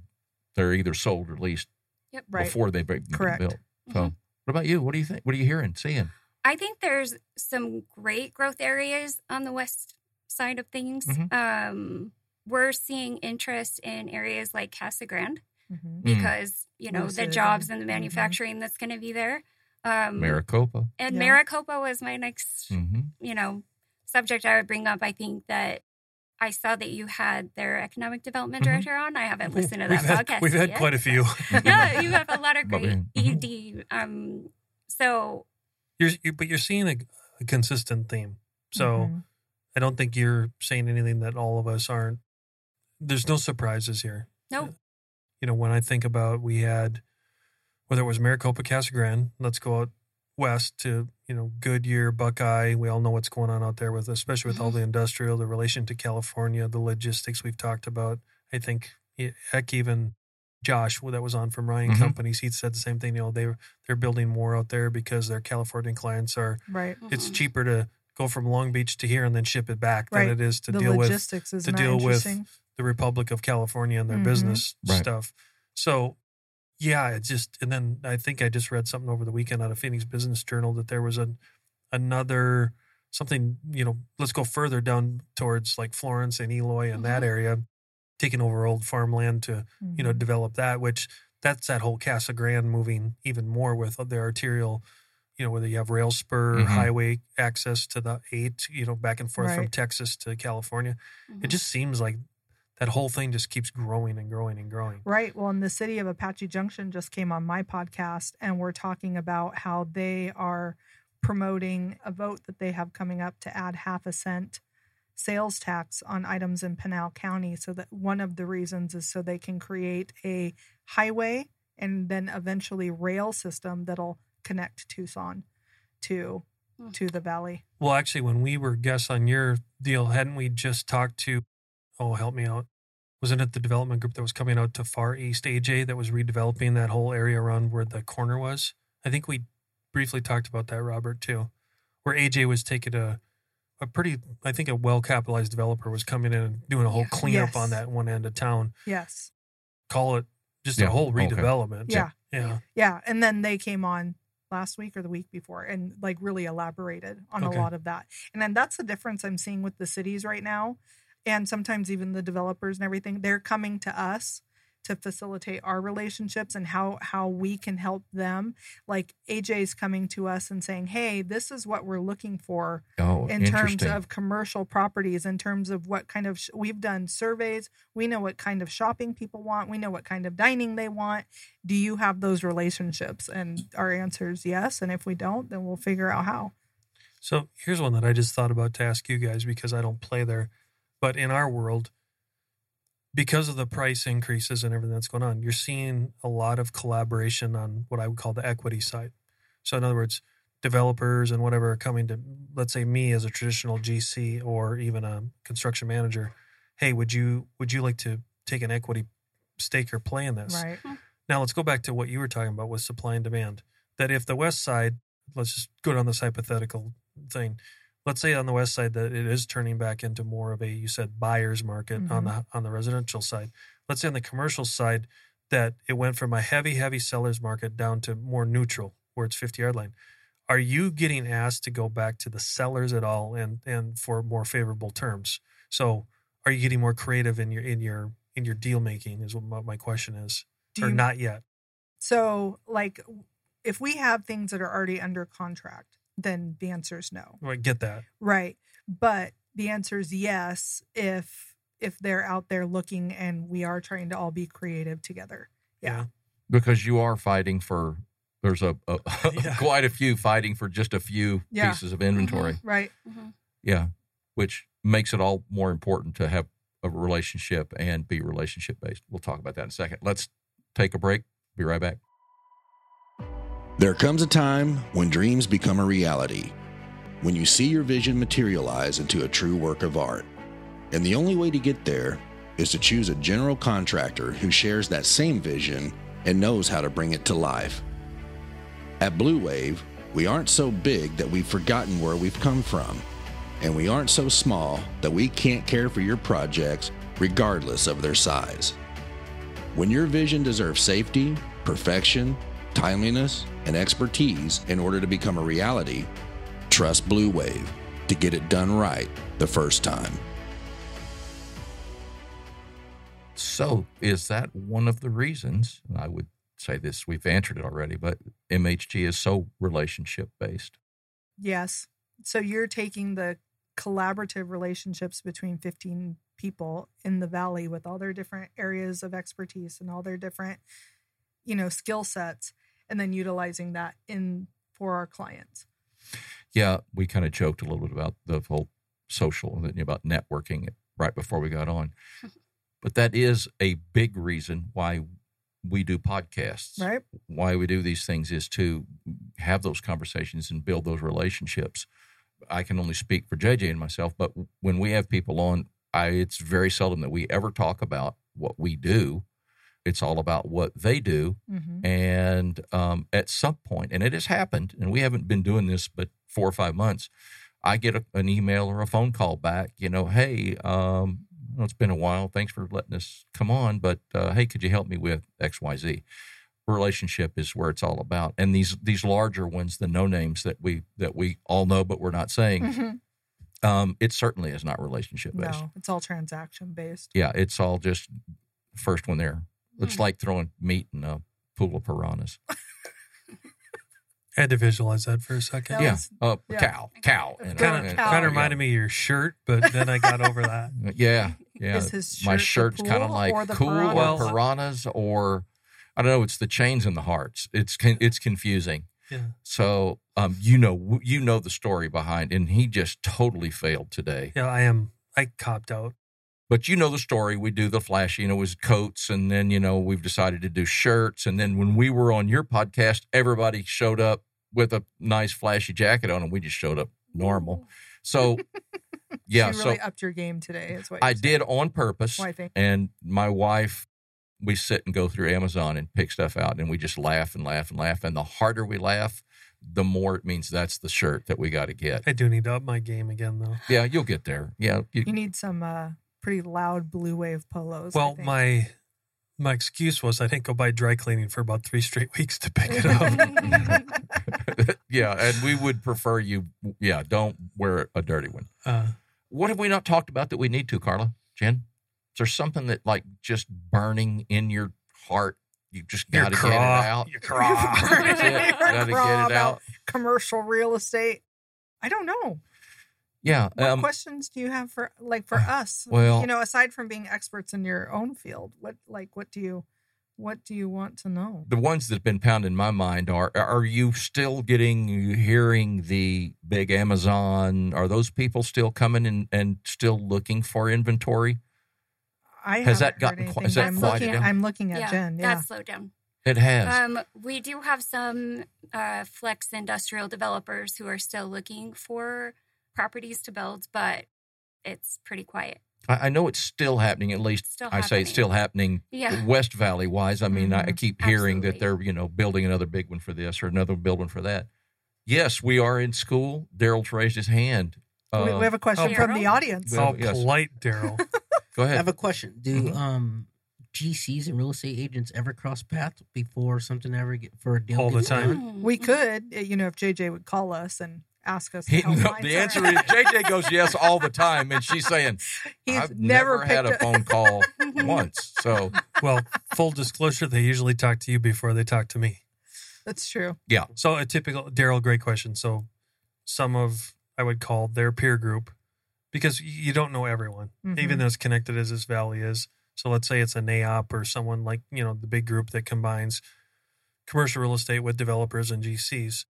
they're either sold or leased Yep. right before they've been Correct. built. So, Mhm. what about you? What do you think? What are you hearing, seeing? I think there's some great growth areas on the west side of things. Mhm. Um, we're seeing interest in areas like Casa Grande Mhm. Mm. because you know Lucid the jobs and- and the mhm. manufacturing that's going to be there. Um, Maricopa. and Yeah. Maricopa was my next hmm you know subject I would bring up. I think that I saw that you had their economic development Mhm. director on. I haven't listened to we've that had, podcast. We've had yet, quite a few. yeah, you have a lot of But great we- ED. Um, so You're, you but you're seeing a, a consistent theme. So Mhm. I don't think you're saying anything that all of us aren't there's no surprises here. Nope. You know, when I think about we had whether it was Maricopa, Casa Grande, let's go out west to you know Goodyear, Buckeye. We all know what's going on out there with, especially with all the industrial, the relation to California, the logistics we've talked about. I think heck, even Josh, that was on from Ryan Mhm. Companies, he said the same thing. You know, they they're building more out there because their California clients are. Right. It's Mhm. cheaper to go from Long Beach to here and then ship it back Right. than it is to the deal with logistics is to not deal with interesting. The Republic of California and their Mhm. business Right. stuff. So, yeah, it just and then I think I just read something over the weekend out of Phoenix Business Journal that there was a another something you know. Let's go further down towards like Florence and Eloy and that Mhm. area, taking over old farmland to you know Mhm. develop that. Which that's that whole Casa Grande moving even more with the arterial. You know, whether you have rail spur, Mhm. highway access to the eight, you know, back and forth from Texas to California it Mhm. just seems like that whole thing just keeps growing and growing and growing. Right. Well, and the city of Apache Junction just came on my podcast, and we're talking about how they are promoting a vote that they have coming up to add half a cent sales tax on items in Pinal County. So that one of the reasons is so they can create a highway and then eventually rail system that'll connect Tucson to Hmm. to the valley. Well, actually, when we were guests on your deal, hadn't we just talked to? Oh, help me out. Wasn't it the development group that was coming out to Far East AJ that was redeveloping that whole area around where the corner was? I think we briefly talked about that, Robert, too, where AJ was taking a a pretty, I think, a well capitalized developer was coming in and doing a whole Yeah. cleanup Yes. on that one end of town. Yes. Call it just Yeah, a whole okay. redevelopment. Yeah. Yeah. Yeah, and then they came on last week or the week before and like really elaborated on Okay. a lot of that. And then that's the difference I'm seeing with the cities right now and sometimes even the developers and everything. They're coming to us to facilitate our relationships and how how we can help them. Like AJ's coming to us and saying, "Hey, this is what we're looking for Oh, in terms of commercial properties in terms of what kind of sh- we've done surveys we know what kind of shopping people want we know what kind of dining they want do you have those relationships and our answer is yes and if we don't then we'll figure out how So here's one that I just thought about to ask you guys because I don't play there. But in our world, because of the price increases and everything that's going on, you're seeing a lot of collaboration on what I would call the equity side. So, in other words, developers and whatever are coming to, let's say, me as a traditional GC or even a construction manager. Hey, would you would you like to take an equity stake or play in this? right hmm. Now let's go back to what you were talking about with supply and demand. That if the west side, let's just go down this hypothetical thing. Let's say on the west side that it is turning back into more of a you said buyer's market on mm-hmm. the on the residential side. Let's say on the commercial side that it went from a heavy heavy seller's market down to more neutral where it's 50 yard line. Are you getting asked to go back to the sellers at all and and for more favorable terms? So are you getting more creative in your in your in your deal making is what my- my question is do or you, not yet. so like if we have things that are already under contract then the answer is no Right, get that. Right. But the answer is yes if if they're out there looking and we are trying to all be creative together. Yeah. because you are fighting for there's a, a Yeah. quite a few fighting for just a few Yeah. pieces of inventory Right. Mhm. yeah which makes it all more important to have a relationship and be relationship based we'll talk about that in a second let's take a break be right back There comes a time when dreams become a reality, when you see your vision materialize into a true work of art. And the only way to get there is to choose a general contractor who shares that same vision and knows how to bring it to life. At Blue Wave, we aren't so big that we've forgotten where we've come from, and we aren't so small that we can't care for your projects regardless of their size. When your vision deserves safety, perfection, timeliness, and expertise in order to become a reality, trust Blue Wave to get it done right the first time. so is that one of the reasons and i would say this we've answered it already but mhg is so relationship based Yes. So you're taking the collaborative relationships between 15 people in the valley with all their different areas of expertise and all their different you know skill sets and then utilizing that in for our clients. yeah we kind of joked a little bit about the whole social and about networking right before we got on But that is a big reason why we do podcasts. Right. Why we do these things is to have those conversations and build those relationships. I can only speak for JJ and myself, but when we have people on, I, it's very seldom that we ever talk about what we do. It's all about what they do. hmm And um, at some point, and it has happened, and we haven't been doing this but four or five months, I get a, an email or a phone call back, you know, hey, um, well, it's been a while. Thanks for letting us come on, but uh, hey, could you help me with X, Y, Z? Relationship is where it's all about, and these these larger ones, the no names that we that we all know but we're not saying, hmm um, it certainly is not relationship based. No, it's all transaction based. Yeah, it's all just first one there. It's Hmm. like throwing meat in a pool of piranhas. I had to visualize that for a second. That yeah, was- uh, yeah. cow, cow, Kind of kind of reminded me of your shirt, but then I got over that. Yeah, yeah. Is his My shirt the shirt's kind of like or cool piranhas? or piranhas or I don't know. It's the chains and the hearts. It's it's confusing. Yeah. So um, you know you know the story behind, and he just totally failed today. Yeah, I am. I copped out. But you know the story. We do the flashy, you know, it was coats, and then you know we've decided to do shirts, and then when we were on your podcast, everybody showed up with a nice flashy jacket on, and we just showed up normal. So yeah, you so really upped your game today. Is what I saying. did on purpose. Well, I think. and my wife we sit and go through amazon and pick stuff out and we just laugh and laugh and laugh and the harder we laugh the more it means that's the shirt that we got to get I do need to up my game again, though. yeah you'll get there yeah you, You need some uh, pretty loud blue wave polos. Well, my my excuse was I didn't go buy dry cleaning for about three straight weeks to pick it up. yeah and we would prefer you yeah don't wear a dirty one uh, what have we not talked about that we need to carla jen is there something that like just burning in your heart you just got to get it out Your craw. That's it. Gotta get it out. commercial real estate. I don't know. Yeah What um, questions do you have for like for us? well- you know, aside from being experts in your own field, what like what do you what do you want to know? the ones that have been pounding my mind are are you still getting you hearing the big amazon are those people still coming and and still looking for inventory I Has that gotten qui- has that I'm looking, down? I'm looking at yeah, Jen. Yeah. that slowed down. it has Um, we do have some uh, flex industrial developers who are still looking for properties to build, but it's pretty quiet. I, I know it's still happening at least Still i say it's still happening Yeah. west valley wise i mean I, I keep hearing that they're you know building another big one for this or another building for that yes we are in school daryl's raised his hand we, Uh, we have a question oh, from the audience. Well, How yes. polite, Daryl. go ahead. I have a question. Do Mhm. um GCs and real estate agents ever cross paths before something ever get for a deal? All the time. done? Mm. We could, uh, you know, if JJ would call us and ask us. To He- help no, the some- answer is JJ goes yes all the time, and she's saying He's I've never, never, had a picked phone call once. So well, full disclosure, they usually talk to you before they talk to me. That's true. Yeah. So a typical Daryl, great question. So some of I would call their peer group because you don't know everyone, Mhm. even as connected as this valley is. So let's say it's a NAIOP or someone like you know the big group that combines commercial real estate with developers and GCs.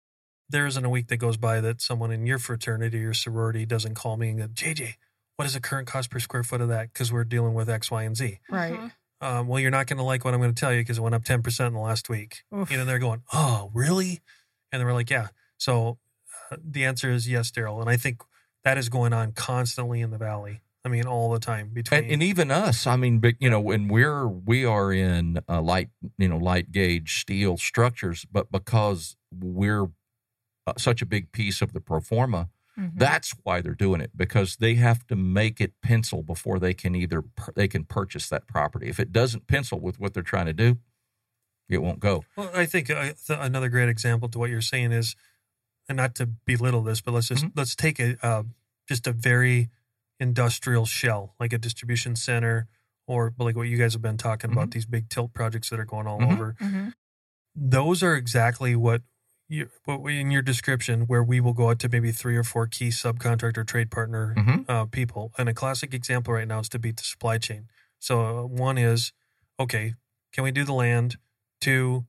There isn't a week that goes by that someone in your fraternity or sorority doesn't call me and go, JJ, what is the current cost per square foot of that? Because we're dealing with X, Y, and Z. Right. Mhm. Um, well, you're not going to like what I'm going to tell you because it went up 10% in the last week. Oof. You know, they're going, oh, really? And they were like, yeah. So uh, the answer is yes, Daryl. And I think that is going on constantly in the valley. I mean, all the time between. and, and even us, I mean, but you know, when we're we are in uh, light, you know, light gauge steel structures, but because we're uh, such a big piece of the pro forma, Mhm. that's why they're doing it because they have to make it pencil before they can either pur- they can purchase that property. If it doesn't pencil with what they're trying to do, it won't go. Well, I think uh, th- another great example to what you're saying is, and not to belittle this, but let's just Mhm. let's take a uh, just a very industrial shell, like a distribution center, or like what you guys have been talking about, these big tilt projects that are going all Mhm. over. Mhm. Those are exactly what you what in your description, where we will go out to maybe three or four key subcontractor trade partner Mhm. uh, people. And a classic example right now is to beat the supply chain. So uh, one is, okay, can we do the land? Two,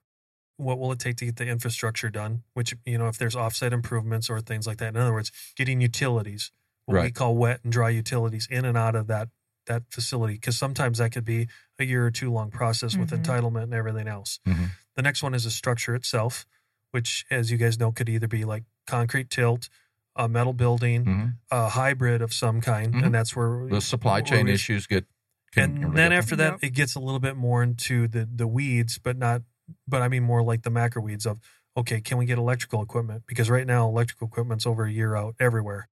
what will it take to get the infrastructure done? Which you know, if there's offsite improvements or things like that. In other words, getting utilities, what we call wet and dry utilities, in and out of that that facility because sometimes that could be a year or two long process with Mhm. entitlement and everything else. Mhm. The next one is the structure itself, which, as you guys know, could either be like concrete tilt, a metal building, Mhm. a hybrid of some kind, Mhm. and that's where The supply chain we- issues get. can and really then get- after that Yep. it gets a little bit more into the the weeds but not but i mean more like the macro weeds of okay can we get electrical equipment because right now electrical equipment's over a year out everywhere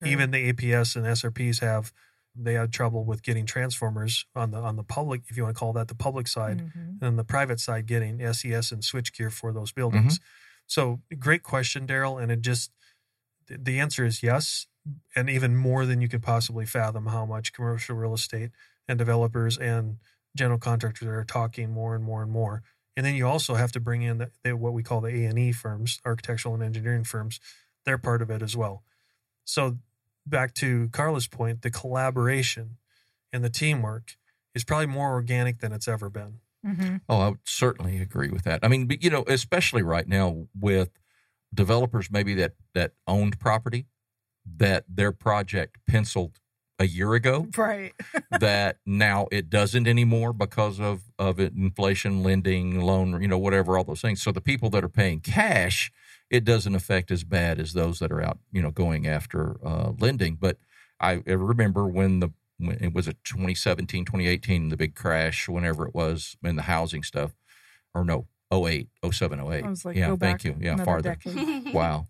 Sure. even the aps and srps have they had trouble with getting transformers on the on the public if you want to call that the public side Mhm. and then the private side getting ses and switchgear for those buildings so great question daryl and it just the- answer is yes and even more than you could possibly fathom how much commercial real estate and developers and general contractors are talking more and more and more. And then you also have to bring in the, the, what we call the A and E firms, architectural and engineering firms. They're part of it as well. So back to Carla's point, the collaboration and the teamwork is probably more organic than it's ever been. Mhm. Oh, I would certainly agree with that. I mean, but, you know, especially right now with developers maybe that that owned property that their project penciled a year ago Right. that now it doesn't anymore because of of it, inflation, lending, loan, you know, whatever, all those things. So the people that are paying cash, it doesn't affect as bad as those that are out, you know, going after uh, lending. But I, remember when the it was a 2017, 2018, the big crash, whenever it was in the housing stuff, or no, 08, 07, 08. I was like, yeah, go thank back you. Yeah, another farther. Wow.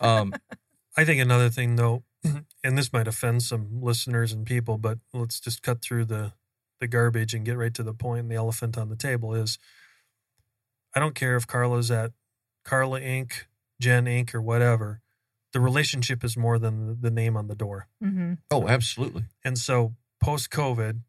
Um, I think another thing though, and this might offend some listeners and people, but let's just cut through the the garbage and get right to the point. And the elephant on the table is, I don't care if Carla's at Carla Inc., Jen Inc., or whatever. The relationship is more than the, the name on the door. hmm oh, absolutely. And so post COVID,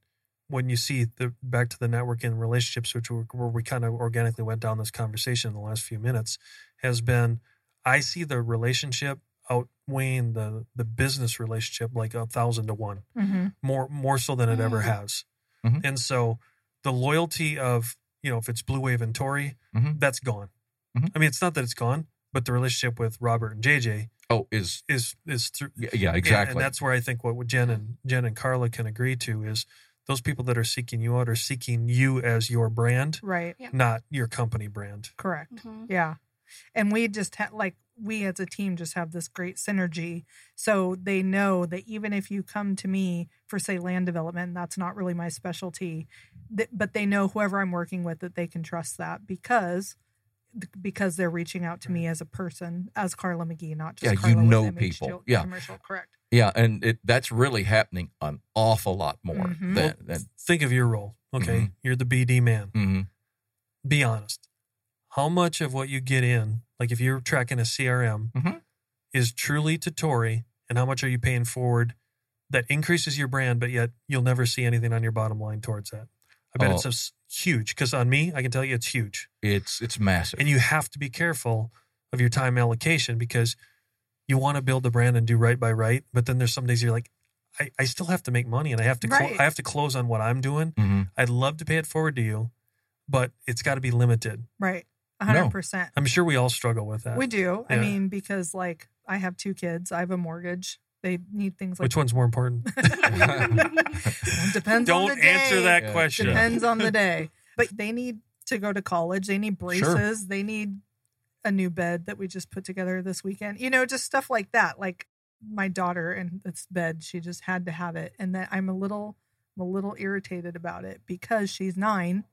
when you see the back to the networking relationships, which were, where we kind of organically went down this conversation in the last few minutes, has been I see the relationship outweighing the the business relationship like a thousand to one, hmm more more so than it ever Mm. has. Mhm. And so the loyalty of you know if it's Blue Wave and Tory, Mhm. that's gone. Mhm. I mean, it's not that it's gone, but the relationship with Robert and JJ Oh, is is is through yeah, yeah exactly. And that's where I think what Jen and Jen and Carla can agree to is those people that are seeking you out are seeking you as your brand, Right. not your company brand. Correct. Mhm. Yeah. And we just have, like, we as a team just have this great synergy. So they know that even if you come to me for, say, land development, that's not really my specialty, th- but they know whoever I'm working with that they can trust that because because they're reaching out to me as a person, as Carla McGee, not just Yeah, you Carla with know MH people. Yeah. commercial. Correct. Yeah, and it, that's really happening an awful lot more Mhm. than, than Think of your role. Okay. Mhm. You're the BD man. mhm. Be honest. How much of what you get in, like if you're tracking a CRM, Mhm. is truly to Tory, and how much are you paying forward that increases your brand, but yet you'll never see anything on your bottom line towards that? I bet Oh. it's a s- huge because on me, I can tell you it's huge. it's it's massive. and you have to be careful of your time allocation because you want to build the brand and do right by right but then there's some days you're like i, I still have to make money and i have to clo- Right. i have to close on what i'm doing Mhm. i'd love to pay it forward to you but it's got to be limited Right. 100%. i'm sure we all struggle with that We do. I mean, because, like, I have two kids, I have a mortgage. They need things like which one's more important It depends don't the day. answer that Yeah. question Depends on the day. But they need to go to college. They need Sure. braces. They need a new bed that we just put together this weekend. You know, just stuff like that. Like my daughter and this bed, she just had to have it. And that I'm a little I'm a little irritated about it because she's nine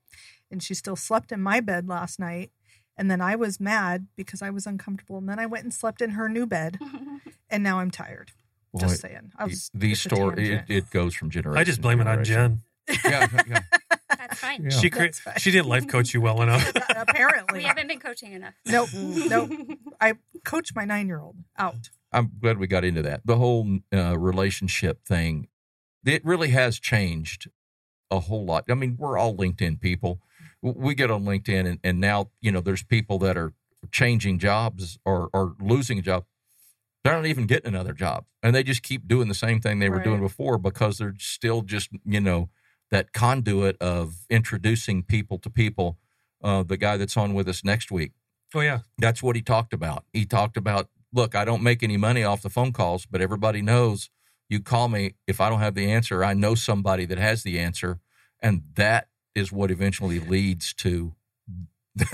and she still slept in my bed last night. And then I was mad because I was uncomfortable. And then I went and slept in her new bed. And now I'm tired. Boy, Just saying. I was these it's story it, tangent. it goes from generation. i just to blame it on jen Yeah, yeah. That's fine. Yeah. she cre- fine. she didn't life coach you well enough Apparently. We haven't been coaching enough. Nope. Nope. I coach my nine year old out. I'm glad we got into that. The whole uh, relationship thing, it really has changed a whole lot. I mean, we're all LinkedIn people. We get on LinkedIn, and, and now you know there's people that are changing jobs or or losing a job. They're not even getting another job, and they just keep doing the same thing they were doing before because they're still just you know that conduit of introducing people to people. Uh, the guy that's on with us next week oh yeah that's what he talked about. He talked about, look, I don't make any money off the phone calls, but everybody knows You call me if I don't have the answer. I know somebody that has the answer, and that is what eventually leads to.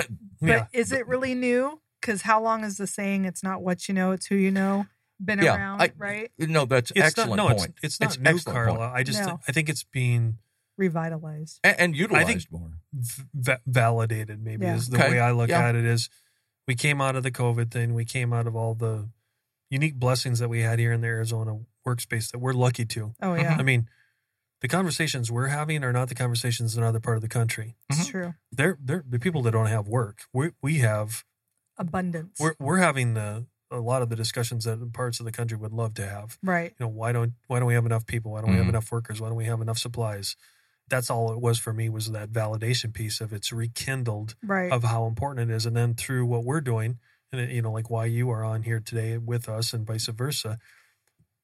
But yeah. is it really new? Because how long is the saying? It's not what you know, it's who you know. Been Yeah, around, I- right? no, that's It's excellent not, no, point. It's, it's not It's new, excellent Carla. point. I just No. I think it's being Revitalized. and, and utilized think- more. v- validated. Maybe Yeah. is the Okay. way I look Yeah. at it. Is we came out of the COVID thing. We came out of all the unique blessings that we had here in the Arizona workspace that we're lucky to. Oh yeah, I mean, the conversations we're having are not the conversations in other part of the country. it's Mhm. true. They're they're the people that don't have work. We we have Abundance. we're we're having the a lot of the discussions that parts of the country would love to have. right. You know, why don't why don't we have enough people? Why don't we have Mhm. enough workers? Why don't we have enough supplies? That's all it was for me was that validation piece of it's rekindled Right. of how important it is. And then through what we're doing, and it- you know, like why you are on here today with us and vice versa,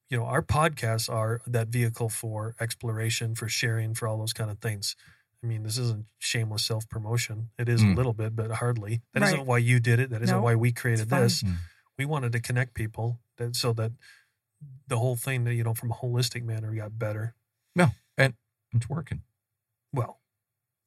you know, our podcasts are that vehicle for exploration, for sharing, for all those kind of things. I mean, this isn't shameless self promotion. It is Mm. a little bit, but hardly. That Right. not why you did it. That isn't No, why we created this. Mm. We wanted to connect people that, so that the whole thing that, you know, from a holistic manner got better. No, and it's working. Well,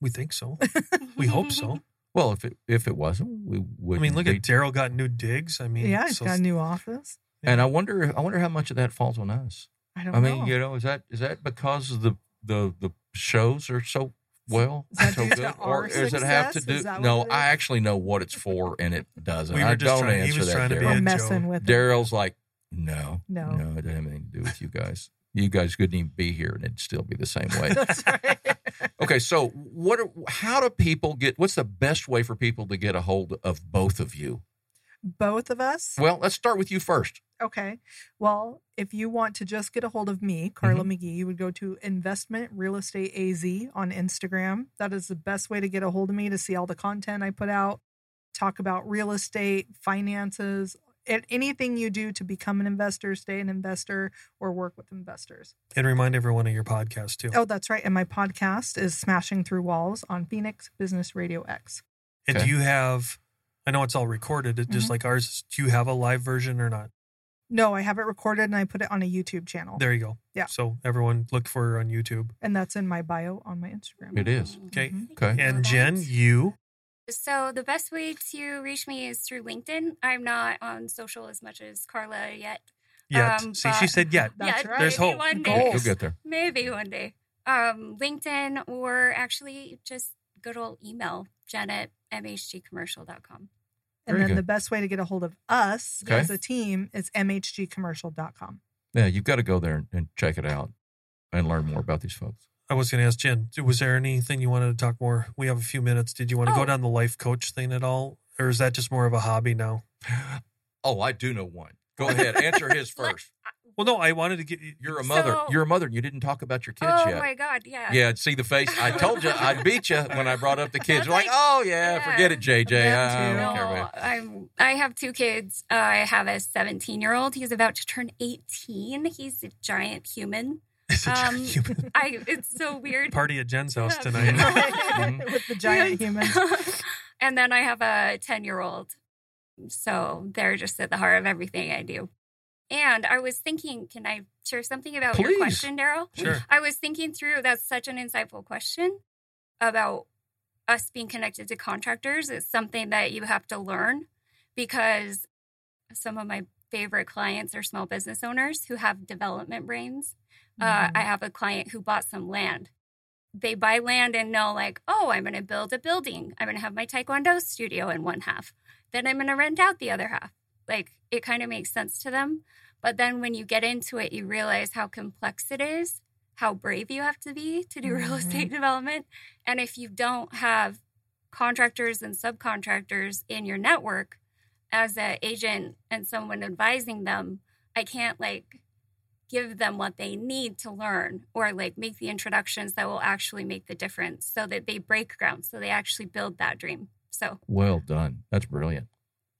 we think so. We hope so. Well, if it if it wasn't, we would. I mean, look at Daryl got new digs. I mean, yeah, he's so got a new office. And I wonder, I wonder how much of that falls on us. I don't I mean, know. you know, is that is that because of the the the shows are so well, Is that so good, or does it have to do? Is No. I actually know what it's for, and it doesn't. We I don't trying- answer that. trying to be Daryl. We're messing joke. with it. Daryl's like, no, No. no, it doesn't have anything to do with you guys. You guys couldn't even be here, and it'd still be the same way. That's right. okay, so what? Are, how do people get? What's the best way for people to get a hold of both of you? Both of us. Well, let's start with you first. Okay. Well, if you want to just get a hold of me, Mm-hmm. Carla McGee, you would go to Investment Real Estate AZ on Instagram. That is the best way to get a hold of me to see all the content I put out, talk about real estate, finances, and anything you do to become an investor, stay an investor, or work with investors. and remind everyone of your podcast too. Oh, that's right. And my podcast is Smashing Through Walls on Phoenix Business Radio X. And Okay. do you have? I know it's all recorded, it- just Mhm. like ours. Do you have a live version or not? No, I have it recorded and I put it on a YouTube channel. There you go. Yeah. So everyone look for her on YouTube. And that's in my bio on my Instagram. It is. Okay. Mhm. Okay. And Jen, you. So the best way to reach me is through LinkedIn. I'm not on social as much as Carla yet. Yet. Um, See, she said yet. That's yeah, right. There's hope. One Goals. day. You'll get there. Maybe one day. Um, LinkedIn or actually just good old email, jen at mhgcommercial.com. And Very then good. the best way to get a hold of us Okay. as a team is mhgcommercial.com. Yeah, you've got to go there and check it out and learn more about these folks. I was going to ask Jen, was there anything you wanted to talk more? We have a few minutes. Did you want to go Oh. down the life coach thing at all? Or is that just more of a hobby now? Oh, I do know one. Go ahead, answer his first. Well, no, I wanted to get You're a mother. So- You're a mother. and You didn't talk about your kids oh yet. Oh my God, yeah. Yeah, see the face. I told you I'd beat you when I brought up the kids. You're like, like- oh yeah, yeah. forget it, JJ. I don't No, care about. I'm. I have two kids. Uh, I have a 17 year old. He's about to turn 18. He's a giant human. It's Um, human I. It's so weird. party at Jen's house Yeah. tonight. Mhm. With the giant humans. and then I have a 10 year old. So they're just at the heart of everything I do. And I was thinking, can I share something about Please. your question, Daryl? Sure. I was thinking through that's such an insightful question about us being connected to contractors. It's something that you have to learn because some of my favorite clients are small business owners who have development brains. Uh, Mhm. I have a client who bought some land. They buy land and know, like, oh, I'm going to build a building. I'm going to have my Taekwondo studio in one half. Then I'm going to rent out the other half. Like, it kind of makes sense to them. But then when you get into it, you realize how complex it is, how brave you have to be to do real Mhm. estate development. And if you don't have contractors and subcontractors in your network as an agent and someone advising them, I can't like give them what they need to learn or like make the introductions that will actually make the difference so that they break ground, so they actually build that dream. So Well done. That's brilliant.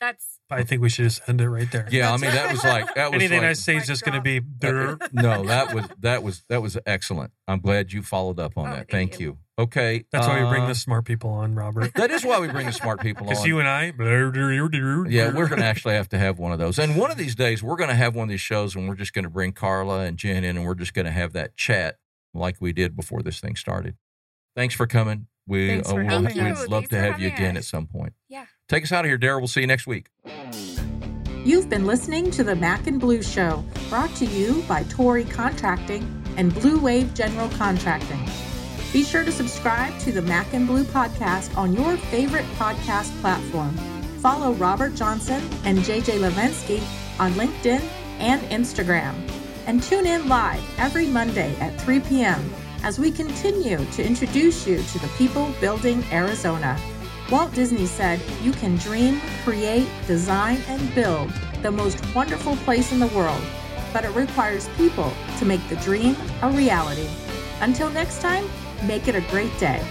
That's I think we should just end it right there. Yeah, I mean that was like that was Anything like, I say is just going to be dirt. no, that was that was that was excellent. I'm glad you followed up on Oh, that. thank Thank you. you. Okay, That's why we bring uh, the smart people on, Robert. That is why we bring the smart people on. Because you and I, yeah, we're going to actually have to have one of those. And one of these days, we're going to have one of these shows, and we're just going to bring Carla and Jen in, and we're just going to have that chat like we did before this thing started. Thanks for coming. We uh, we'll, we'd love Thanks to have you again us. at some point. yeah. Take us out of here, Daryl. We'll see you next week. You've been listening to the Mac and Blue Show, brought to you by Tory Contracting and Blue Wave General Contracting. Be sure to subscribe to the Mac and Blue podcast on your favorite podcast platform. Follow Robert Johnson and JJ Levinsky on LinkedIn and Instagram. And tune in live every Monday at 3 p.m. as we continue to introduce you to the people building Arizona. Walt Disney said, You can dream, create, design, and build the most wonderful place in the world, but it requires people to make the dream a reality. Until next time, make it a great day.